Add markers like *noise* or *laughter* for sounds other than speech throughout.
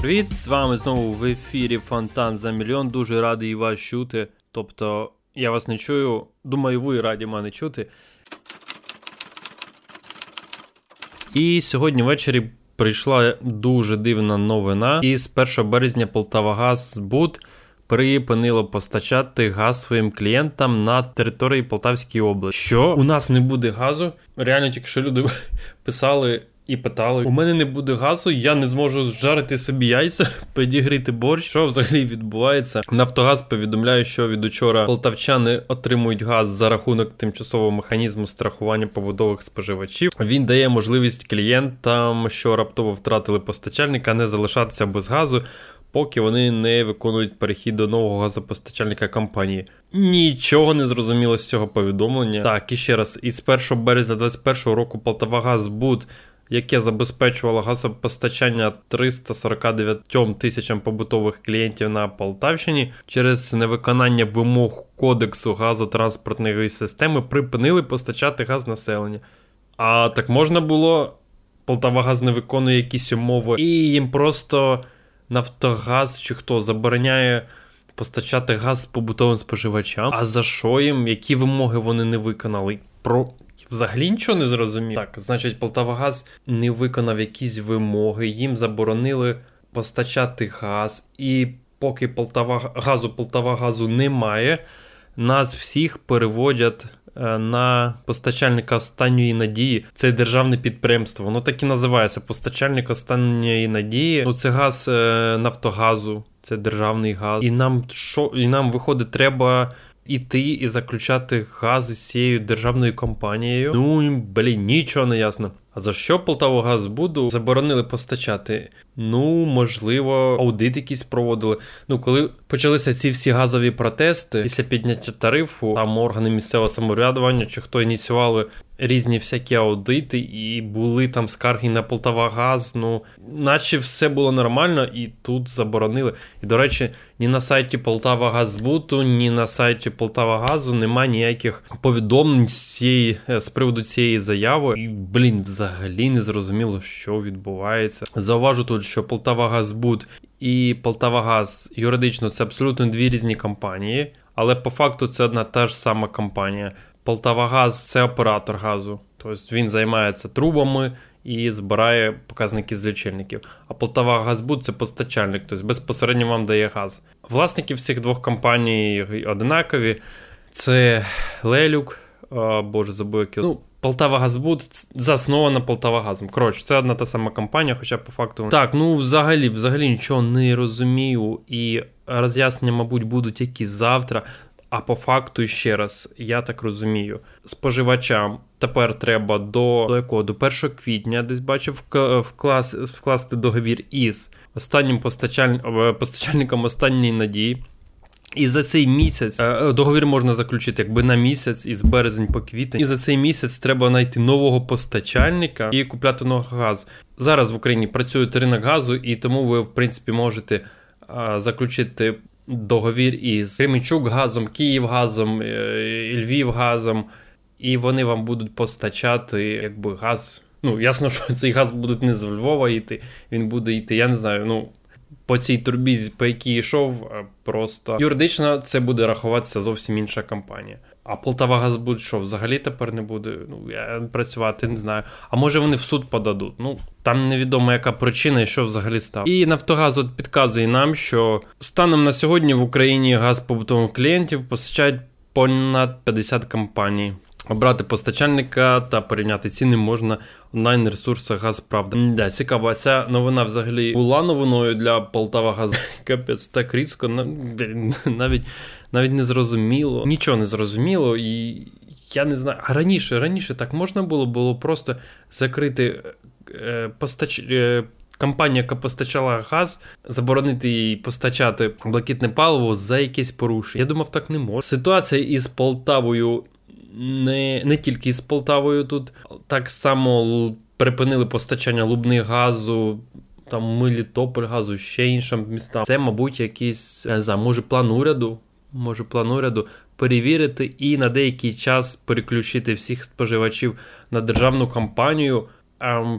Привіт, з вами знову в ефірі Фонтан за мільйон. Дуже радий вас чути. Тобто, я вас не чую. Думаю, ви раді мене чути. І сьогодні ввечері прийшла дуже дивна новина. І з 1 березня Полтавагаз Буд припинило постачати газ своїм клієнтам на території Полтавської області. Що у нас не буде газу? Реально, тільки що люди *laughs* писали. І питали: у мене не буде газу, я не зможу жарити собі яйця, *laughs* підігріти борщ. Що взагалі відбувається? Нафтогаз повідомляє, що від учора полтавчани отримують газ за рахунок тимчасового механізму страхування побудових споживачів. Він дає можливість клієнтам, що раптово втратили постачальника, не залишатися без газу. Поки вони не виконують перехід до нового газопостачальника компанії. Нічого не зрозуміло з цього повідомлення. Так, і ще раз, із 1 березня 2021 року Полтавагаз Буд яке забезпечувало газопостачання 349 тисячам побутових клієнтів на Полтавщині через невиконання вимог кодексу газотранспортної системи, припинили постачати газ населення. А так можна було. Полтавагаз не виконує якісь умови, і їм просто Нафтогаз чи хто забороняє постачати газ побутовим споживачам. А за що їм? Які вимоги вони не виконали? Про взагалі нічого не зрозумів. Так, значить, Полтавагаз не виконав якісь вимоги, їм заборонили постачати газ, і поки Полтава... газу Полтавагазу немає, нас всіх переводять. Е, на постачальника останньої надії це державне підприємство. Воно так і називається постачальник останньої надії. Ну, це газ е, Нафтогазу, це державний газ. І нам що і нам виходить, треба іти і заключати газ з цією державною компанією. Ну блін, нічого не ясно. А за що Полтавогазбуду заборонили постачати? Ну, можливо, аудит якийсь проводили. Ну, коли почалися ці всі газові протести після підняття тарифу, там органи місцевого самоврядування чи хто ініціювали різні всякі аудити, і були там скарги на Полтавагаз. Ну, наче все було нормально, і тут заборонили. І, до речі, ні на сайті Полтавагазбуту, ні на сайті Полтавагазу немає ніяких повідомлень з цієї з приводу цієї заяви. І, блін, взагалі не зрозуміло, що відбувається. Зауважу тут, що Полтавагазбуд і Полтавагаз юридично це абсолютно дві різні компанії. Але по факту це одна та ж сама компанія. Полтавагаз це оператор газу, тобто він займається трубами і збирає показники з лічильників. А Полтавагазбуд це постачальник, тобто безпосередньо вам дає газ. Власники всіх двох компаній одинакові. Це Лелюк, о, боже, забув який. Ну, Полтава Газбуд заснована Полтавагазом. Коротше, це одна та сама компанія, хоча по факту. Так, ну взагалі, взагалі нічого не розумію. І роз'яснення, мабуть, будуть якісь завтра. А по факту, ще раз, я так розумію, споживачам тепер треба до до якого до 1 квітня десь бачив вклас, вкласти договір із останнім постачаль... постачальником останньої надії. І за цей місяць е, договір можна заключити якби на місяць із березень по квітень. І за цей місяць треба знайти нового постачальника і купляти нового газу. Зараз в Україні працює ринок газу, і тому ви, в принципі, можете заключити договір із Кременчук газом, Київгазом, е, Львівгазом, і вони вам будуть постачати якби газ. Ну, ясно, що цей газ буде не з Львова йти, він буде йти, я не знаю, ну. По цій турбі, по якій йшов, просто юридично це буде рахуватися зовсім інша компанія. А Полтава Газбуд що взагалі тепер не буде ну, я працювати, не знаю. А може вони в суд подадуть. Ну там невідомо, яка причина і що взагалі став. І Нафтогаз от підказує нам, що станом на сьогодні в Україні газ побутових клієнтів постачають понад 50 компаній. Обрати постачальника та порівняти ціни можна онлайн ресурсах Газправда. Да, цікаво, ця новина взагалі була новиною для Полтава Газ. *laughs* Капець так різко, *laughs* навіть навіть не зрозуміло. Нічого не зрозуміло, і я не знаю. А раніше раніше так можна було було просто закрити е, постач. Е, Компанія, яка постачала газ, заборонити їй постачати блакитне паливо за якесь порушення. Я думав, так не можна. Ситуація із Полтавою не не тільки з Полтавою тут, так само припинили постачання лубних газу, там Мелітополь газу, ще іншим містам. Це, мабуть, якийсь не знаю, може план уряду. Може, план уряду перевірити і на деякий час переключити всіх споживачів на державну компанію.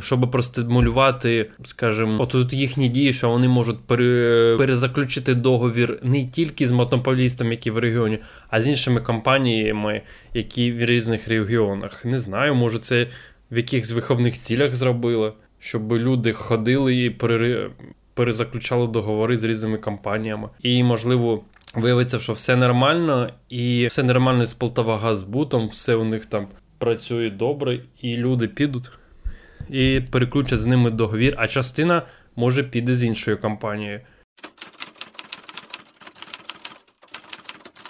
Щоб простимулювати, скажімо, от їхні дії, що вони можуть пере, перезаключити договір не тільки з мотополістами, які в регіоні, а з іншими компаніями, які в різних регіонах. Не знаю, може це в якихось виховних цілях зробили, щоб люди ходили і пере, перезаключали договори з різними компаніями. І, можливо, виявиться, що все нормально, і все нормально з Полтавагазбутом, все у них там працює добре, і люди підуть і переключать з ними договір, а частина може піде з іншою компанією.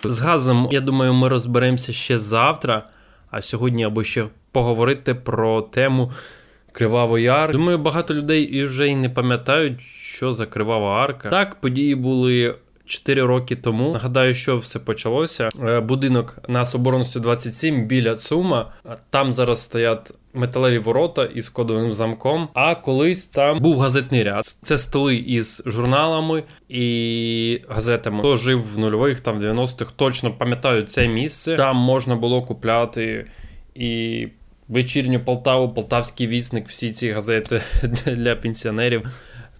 З газом, я думаю, ми розберемося ще завтра, а сьогодні або ще поговорити про тему Кривавий Яр. Думаю, багато людей і вже й не пам'ятають, що за кривава арка. Так, події були 4 роки тому. Нагадаю, що все почалося. Е, будинок на Соборності 27 біля Цума. Там зараз стоять металеві ворота із кодовим замком. А колись там був газетний ряд. Це столи із журналами і газетами. Хто жив в нульових, там 90-х, точно пам'ятаю це місце. Там можна було купляти і. Вечірню Полтаву, Полтавський вісник, всі ці газети *laughs* для пенсіонерів.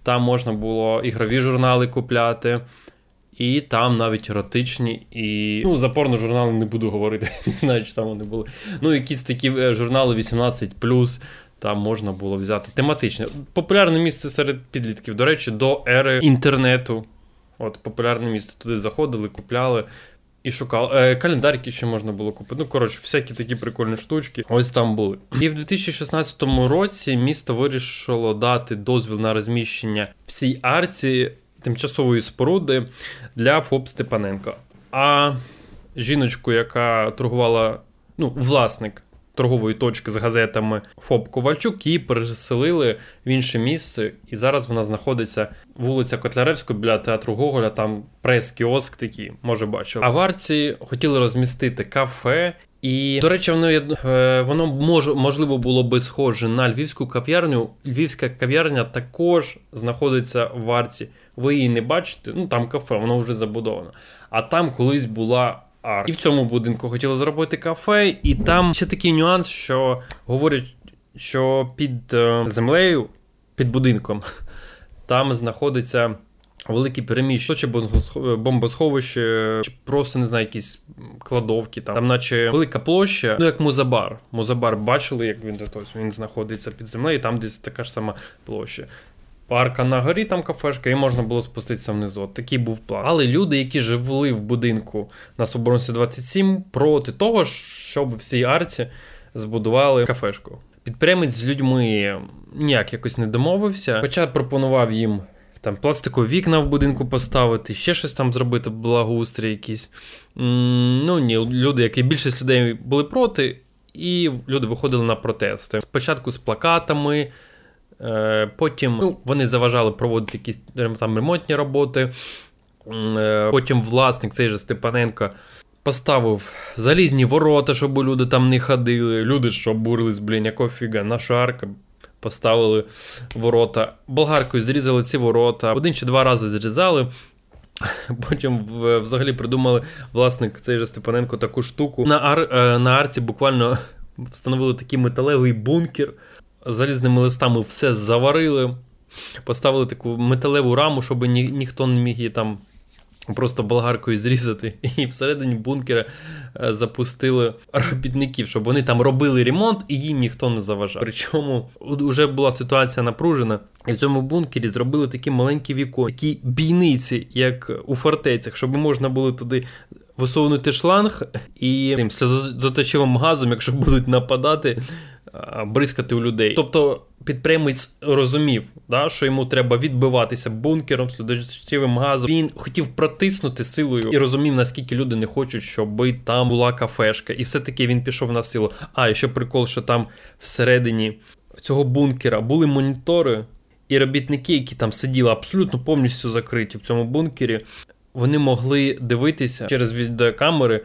Там можна було ігрові журнали купляти. І там навіть еротичні, і ну, за порно журнали не буду говорити, *laughs* не знаю, чи там вони були. Ну, якісь такі е, журнали 18, там можна було взяти тематичне. Популярне місце серед підлітків. До речі, до ери інтернету. От популярне місце. Туди заходили, купляли і шукали. Е, Календарки ще можна було купити. Ну, коротше, всякі такі прикольні штучки. Ось там були. І в 2016 році місто вирішило дати дозвіл на розміщення всій арці тимчасової споруди для ФОП Степаненко. А жіночку, яка торгувала, ну, власник торгової точки з газетами ФОП Ковальчук, її переселили в інше місце, і зараз вона знаходиться вулиця Котляревської біля театру Гоголя, там прес-кіоск такий, може бачили. А в Арці хотіли розмістити кафе. І, до речі, воно е, воно мож, можливо було би схоже на львівську кав'ярню. Львівська кав'ярня також знаходиться в Арці ви її не бачите, ну там кафе, воно вже забудовано. А там колись була арка. І в цьому будинку хотіли зробити кафе, і там ще такий нюанс, що говорять, що під е, землею, під будинком, *laughs* там знаходиться. Великі переміщення, чи бомбосховище, чи просто не знаю, якісь кладовки. Там, там наче велика площа, ну як музабар. Музабар бачили, як він він знаходиться під землею, і там десь така ж сама площа парка на горі, там кафешка, і можна було спуститися внизу. От Такий був план. Але люди, які жили в будинку на Соборонці 27, проти того, щоб в цій арці збудували кафешку. Підприємець з людьми ніяк якось не домовився, хоча пропонував їм. Там пластикові вікна в будинку поставити, ще щось там зробити, благоустрій якийсь. Ну ні, люди, які більшість людей були проти, і люди виходили на протести. Спочатку з плакатами, потім ну, вони заважали проводити якісь там ремонтні роботи. Е, потім власник цей же Степаненко поставив залізні ворота, щоб люди там не ходили. Люди що обурились, блін, якого фіга, наша арка. Поставили ворота. Болгаркою зрізали ці ворота. Один чи два рази зрізали. *laughs* Потім взагалі придумали власник цей же Степаненко таку штуку. На ар, е, на арці буквально *laughs* встановили такий металевий бункер залізними листами все заварили, поставили таку металеву раму, щоб ні, ніхто не міг її там просто болгаркою зрізати. І всередині бункера е, запустили робітників, щоб вони там робили ремонт і їм ніхто не заважав. Причому вже була ситуація напружена, і в цьому бункері зробили такі маленькі вікон, такі бійниці, як у фортецях, щоб можна було туди. Висунути шланг і тим сльозоточивим газом, якщо будуть нападати, бризкати у людей. Тобто підприємець розумів, да, що йому треба відбиватися бункером, слідочевим газом. Він хотів протиснути силою і розумів, наскільки люди не хочуть, щоб там була кафешка. І все-таки він пішов на силу. А і ще прикол, що там всередині цього бункера були монітори. І робітники, які там сиділи абсолютно повністю закриті в цьому бункері, вони могли дивитися через відеокамери,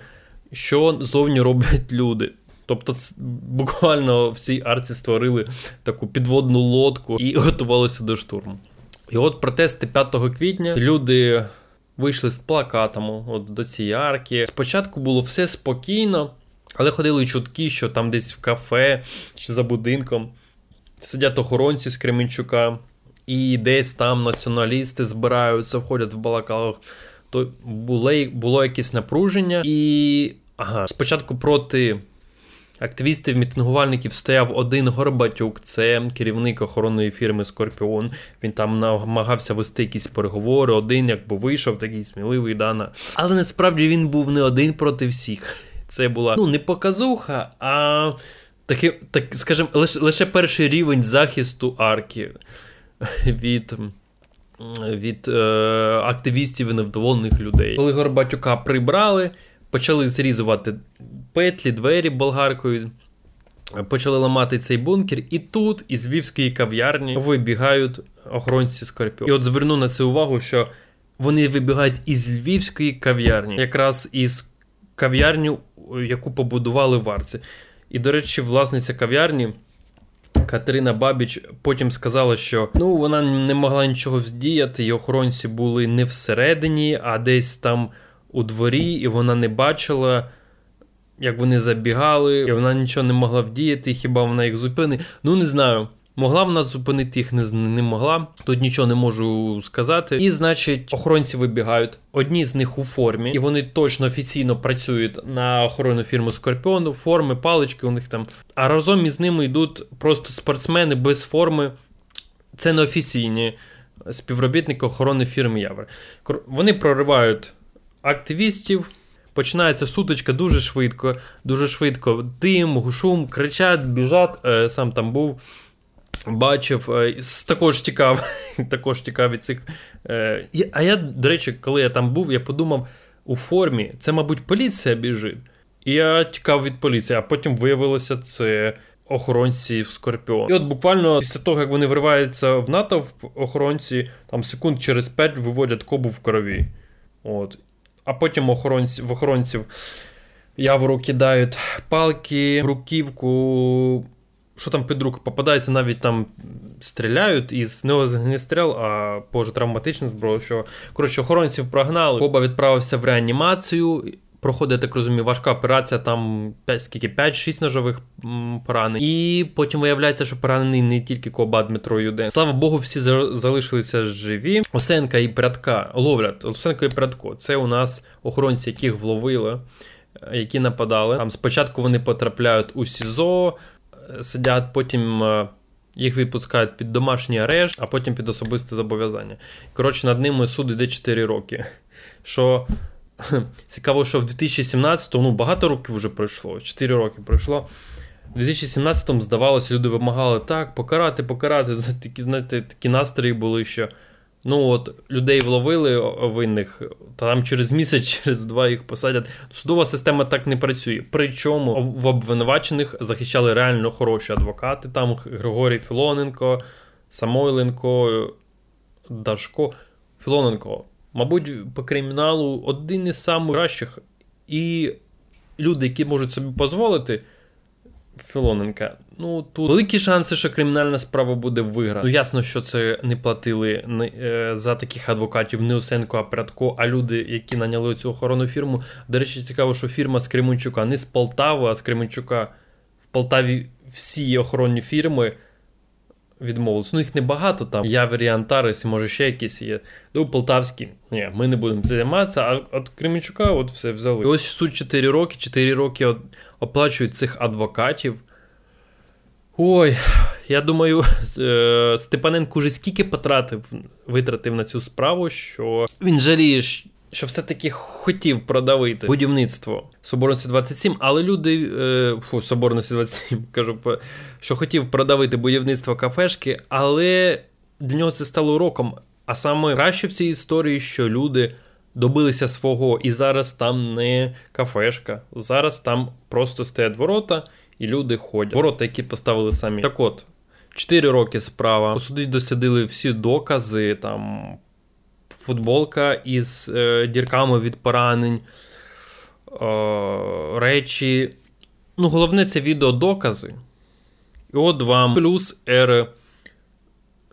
що зовні роблять люди. Тобто, буквально в цій арці створили таку підводну лодку і *laughs* готувалися до штурму. І от протести 5 квітня люди вийшли з плакатами от до цієї арки. Спочатку було все спокійно, але ходили чутки, що там десь в кафе чи за будинком сидять охоронці з Кременчука, і десь там націоналісти збираються, входять в балакалах. То було було якесь напруження, і ага, спочатку проти активістів, мітингувальників стояв один Горбатюк, це керівник охоронної фірми Скорпіон. Він там намагався вести якісь переговори, один якби вийшов, такий сміливий Дана. Але насправді він був не один проти всіх. Це була ну не показуха, а таки, так, скажімо, лише, лише перший рівень захисту арки від. Від е, активістів і невдоволених людей. Коли Горбатюка прибрали, почали зрізувати петлі, двері болгаркою, почали ламати цей бункер, і тут із Львівської кав'ярні вибігають охоронці Скорпіон. І от зверну на це увагу, що вони вибігають із Львівської кав'ярні, якраз із кав'ярні, яку побудували в Арці. І, до речі, власниця кав'ярні. Катерина Бабіч потім сказала, що ну вона не могла нічого вдіяти, і охоронці були не всередині, а десь там у дворі, і вона не бачила, як вони забігали, і вона нічого не могла вдіяти, хіба вона їх зупинить. Ну, не знаю. Могла вона зупинити їх, не не могла. Тут нічого не можу сказати. І, значить, охоронці вибігають. Одні з них у формі, і вони точно офіційно працюють на охоронну фірму Скорпіон, форми, палички у них там. А разом із ними йдуть просто спортсмени без форми. Це не офіційні співробітники охорони фірми Явр. Вони проривають активістів. Починається сутичка дуже швидко, дуже швидко. Дим, шум, кричать, біжать. Е, сам там був, бачив, е, також тікав *laughs* також тікав від цих. Е, а я, до речі, коли я там був, я подумав, у формі це, мабуть, поліція біжить. І я тікав від поліції, а потім виявилося, це охоронці в Скорпіон. І от буквально після того, як вони вриваються в натовп, охоронці там секунд через 5 виводять кобу в крові. От а потім охоронці, в охоронців явору кидають палки, руківку. Що там під руку попадається, навіть там стріляють із не стріл, а боже, травматичну зброю. Що коротше, охоронців прогнали. Коба відправився в реанімацію. Проходить, так розумію, важка операція, там 5, скільки 5-6 ножових поранень. І потім виявляється, що поранений не тільки Коба Дмитро Юден. Слава Богу, всі залишилися живі. Осенка і Прядка ловлять. Осенка і Прядко. Це у нас охоронці, яких вловили, е, які нападали. Там спочатку вони потрапляють у СІЗО, е, сидять, потім. Е, їх відпускають під домашній арешт, а потім під особисте зобов'язання. Коротше, над ними суд іде 4 роки. Що *clears throat* Цікаво, що в 2017-му ну, багато років вже пройшло, 4 роки пройшло. У 2017-му, здавалося, люди вимагали так, покарати, покарати. *laughs* Такі, знаєте, такі настрої були, що ну от людей вловили винних, та там через місяць, *laughs* через два їх посадять. Судова система так не працює. Причому в обвинувачених захищали реально хороші адвокати. Там Григорій Філоненко, Самойленко, Дашко. Філоненко мабуть, по криміналу один із найкращих. І люди, які можуть собі дозволити. Філоненка, ну тут великі шанси, що кримінальна справа буде виграна. Ну ясно, що це не платили е, за таких адвокатів не Усенко, а Прядко, а люди, які наняли цю охоронну фірму. До речі, цікаво, що фірма з Кременчука не з Полтави, а з Кременчука в Полтаві всі охоронні фірми відмовилися. Ну, їх небагато там. Явері, Антарес, може ще якісь є. Ну, Полтавські. Ні, ми не будемо цим займатися, а от Кременчука от все взяли. І ось суть 4 роки, 4 роки оплачують цих адвокатів. Ой, я думаю, е, Степаненко вже скільки потратив, витратив на цю справу, що він жаліє, що все-таки хотів продавити будівництво Соборності 27, але люди е, фу, Соборності 27, кажу, що хотів продавити будівництво кафешки, але для нього це стало уроком. А саме краще в цій історії, що люди добилися свого, і зараз там не кафешка, зараз там просто стоять ворота, і люди ходять. Ворота, які поставили самі. Так от. 4 роки справа. Суді дослідили всі докази, там футболка із е, дірками від поранень, е, речі. Ну, головне, це відеодокази. І от вам плюс ери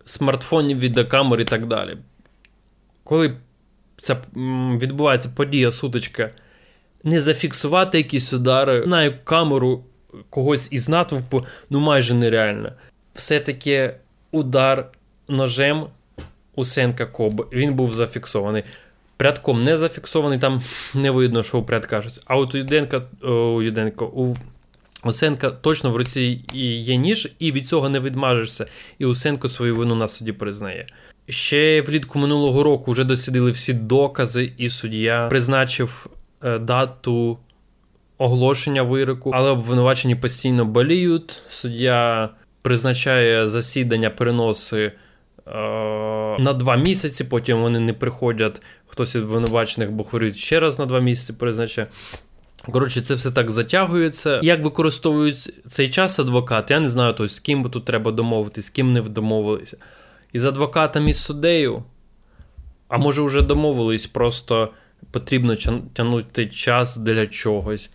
смартфонів, відеокамер і так далі. Коли ця відбувається подія, сутичка, не зафіксувати якісь удари на камеру когось із натовпу, ну майже нереально все-таки удар ножем Усенка Коб. Він був зафіксований. Прядком не зафіксований, там не видно, що у прядка щось. А от у Юденка, у Юденко, у Усенка точно в руці є ніж, і від цього не відмажешся. І Усенко свою вину на суді признає. Ще влітку минулого року вже дослідили всі докази, і суддя призначив е, дату оголошення вироку, але обвинувачені постійно боліють. Суддя призначає засідання, переноси е, на два місяці, потім вони не приходять. Хтось із обвинувачених, бо хворіють ще раз на два місяці призначає. Коротше, це все так затягується. Як використовують цей час адвокат, я не знаю, то, з ким тут треба домовитися, з ким не домовилися. І з адвокатом і з суддею, а може вже домовились, просто потрібно тягнути час для чогось.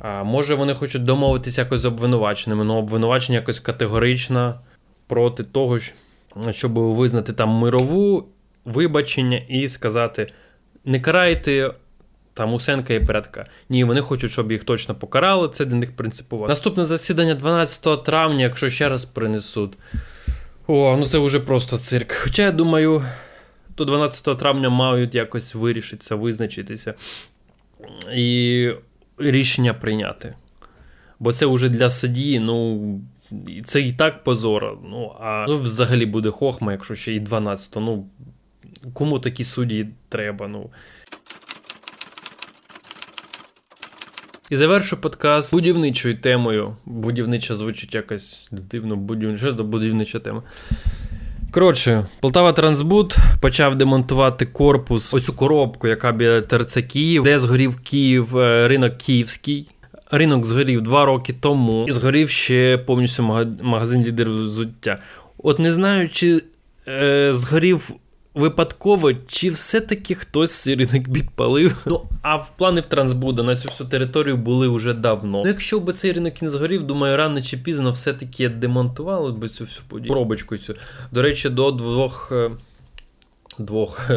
А Може, вони хочуть домовитися якось з обвинуваченими, але ну, обвинувачення якось категорично проти того, щоб визнати там мирову вибачення і сказати: не карайте там Усенка і Передка. Ні, вони хочуть, щоб їх точно покарали. Це для них принципово. Наступне засідання 12 травня, якщо ще раз принесуть. О, ну це вже просто цирк. Хоча я думаю, то 12 травня мають якось вирішитися, визначитися і рішення прийняти. Бо це вже для судді, ну. Це і так позор. Ну, а ну, взагалі буде хохма, якщо ще і 12. Ну, кому такі судді треба? ну. І завершу подкаст будівничою темою. Будівнича звучить якось дивно, будівнича, то будівнича тема. Коротше, Полтава Трансбуд почав демонтувати корпус, оцю коробку, яка біля ТРЦ Київ, де згорів Київ, е, ринок Київський. Ринок згорів два роки тому, і згорів ще повністю магазин лідерів взуття. От не знаю, чи е, згорів випадково, чи все-таки хтось ринок підпалив. Ну, а в плани в Трансбуда на цю всю територію були вже давно. Ну, Якщо б цей ринок не згорів, думаю, рано чи пізно все-таки демонтували б цю всю подію. Коробочку цю. До речі, до двох. Е, двох.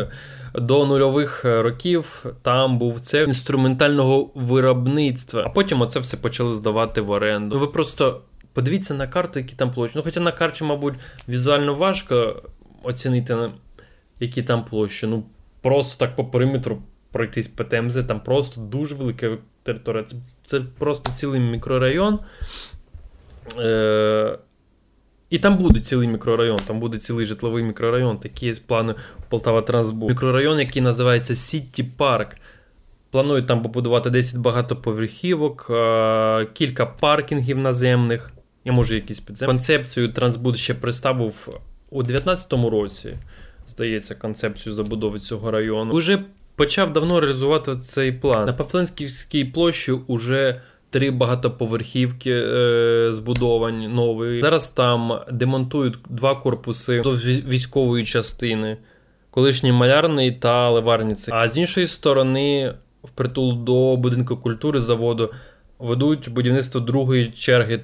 До нульових років там був цех інструментального виробництва, а потім оце все почали здавати в оренду. Ну ви просто подивіться на карту, які там площі. Ну, хоча на карті, мабуть, візуально важко оцінити які там площі. Ну, просто так по периметру пройтись по ТМЗ, там просто дуже велика територія. Це це просто цілий мікрорайон. Е, І там буде цілий мікрорайон, там буде цілий житловий мікрорайон. Такі є плани Полтава Трансбу. Мікрорайон, який називається Сіті Парк. Планують там побудувати 10 багатоповерхівок, е, кілька паркінгів наземних. Я можу якісь підземні. Концепцію Трансбуд ще представив у 2019 році здається, концепцію забудови цього району. Уже почав давно реалізувати цей план. На Павленській площі уже три багатоповерхівки е, збудовані нові. Зараз там демонтують два корпуси до військової частини, колишній малярний та леварниці. А з іншої сторони, впритул до будинку культури заводу ведуть будівництво другої черги.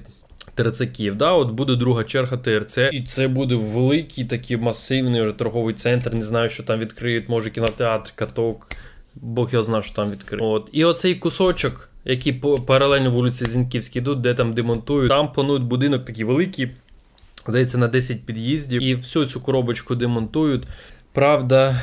ТРЦ Да? От буде друга черга ТРЦ, і це буде великий такий масивний вже торговий центр. Не знаю, що там відкриють, може кінотеатр, каток. Бог його знає, що там відкриють. От. І оцей кусочок, який паралельно вулиці Зінківській йдуть, де там демонтують, там планують будинок такий великий, здається, на 10 під'їздів, і всю цю коробочку демонтують. Правда,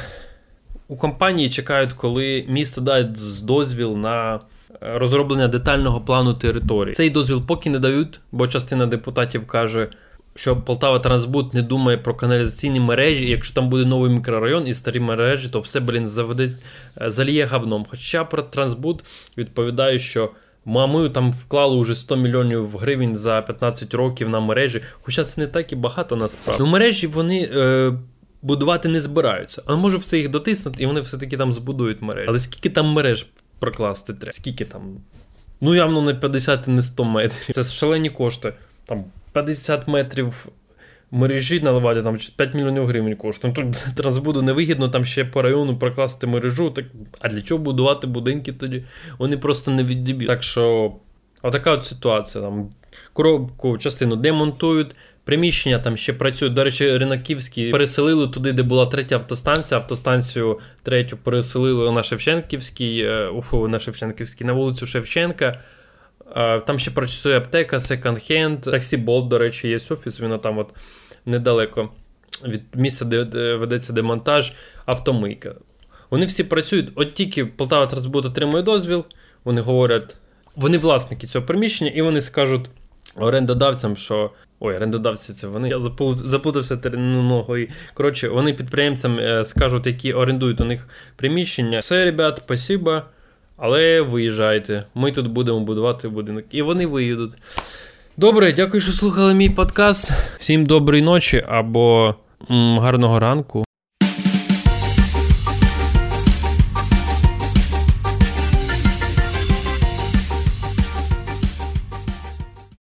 у компанії чекають, коли місто дасть дозвіл на розроблення детального плану території. Цей дозвіл поки не дають, бо частина депутатів каже, що Полтава Трансбуд не думає про каналізаційні мережі, і якщо там буде новий мікрорайон і старі мережі, то все, блін, заведе, е, заліє говном. Хоча про Трансбуд відповідає, що. Ми там вклали вже 100 мільйонів гривень за 15 років на мережі. Хоча це не так і багато насправді. Ну, мережі вони е, будувати не збираються. А може все їх дотиснути, і вони все-таки там збудують мережі. Але скільки там мереж прокласти треба. Скільки там? Ну, явно не 50 і не 100 метрів. Це шалені кошти. Там 50 метрів мережі наливати, там 5 мільйонів гривень коштує. Ну, Тут *laughs* трансбуду невигідно там ще по району прокласти мережу. Так, А для чого будувати будинки тоді? Вони просто не віддіб'ють. Так що, отака от ситуація. Там Коробку частину демонтують. Приміщення там ще працюють. До речі, Ринаківський переселили туди, де була третя автостанція. Автостанцію третю переселили на Шевченківський, е, уфу, на Шевченківський, на вулицю Шевченка. Там ще працює аптека, секонд-хенд, таксі Болт, до речі, є офіс, він там от недалеко від місця, де ведеться демонтаж, автомийка. Вони всі працюють, от тільки Полтава Трансбуд отримує дозвіл, вони говорять, вони власники цього приміщення, і вони скажуть орендодавцям, що. Ой, орендодавці це вони. Я заплутався термінологою. Коротше, вони підприємцям е, скажуть, які орендують у них приміщення. Все, ребят, спасибо, але виїжджайте. Ми тут будемо будувати будинок. І вони виїдуть. Добре, дякую, що слухали мій подкаст. Всім доброї ночі або м, гарного ранку.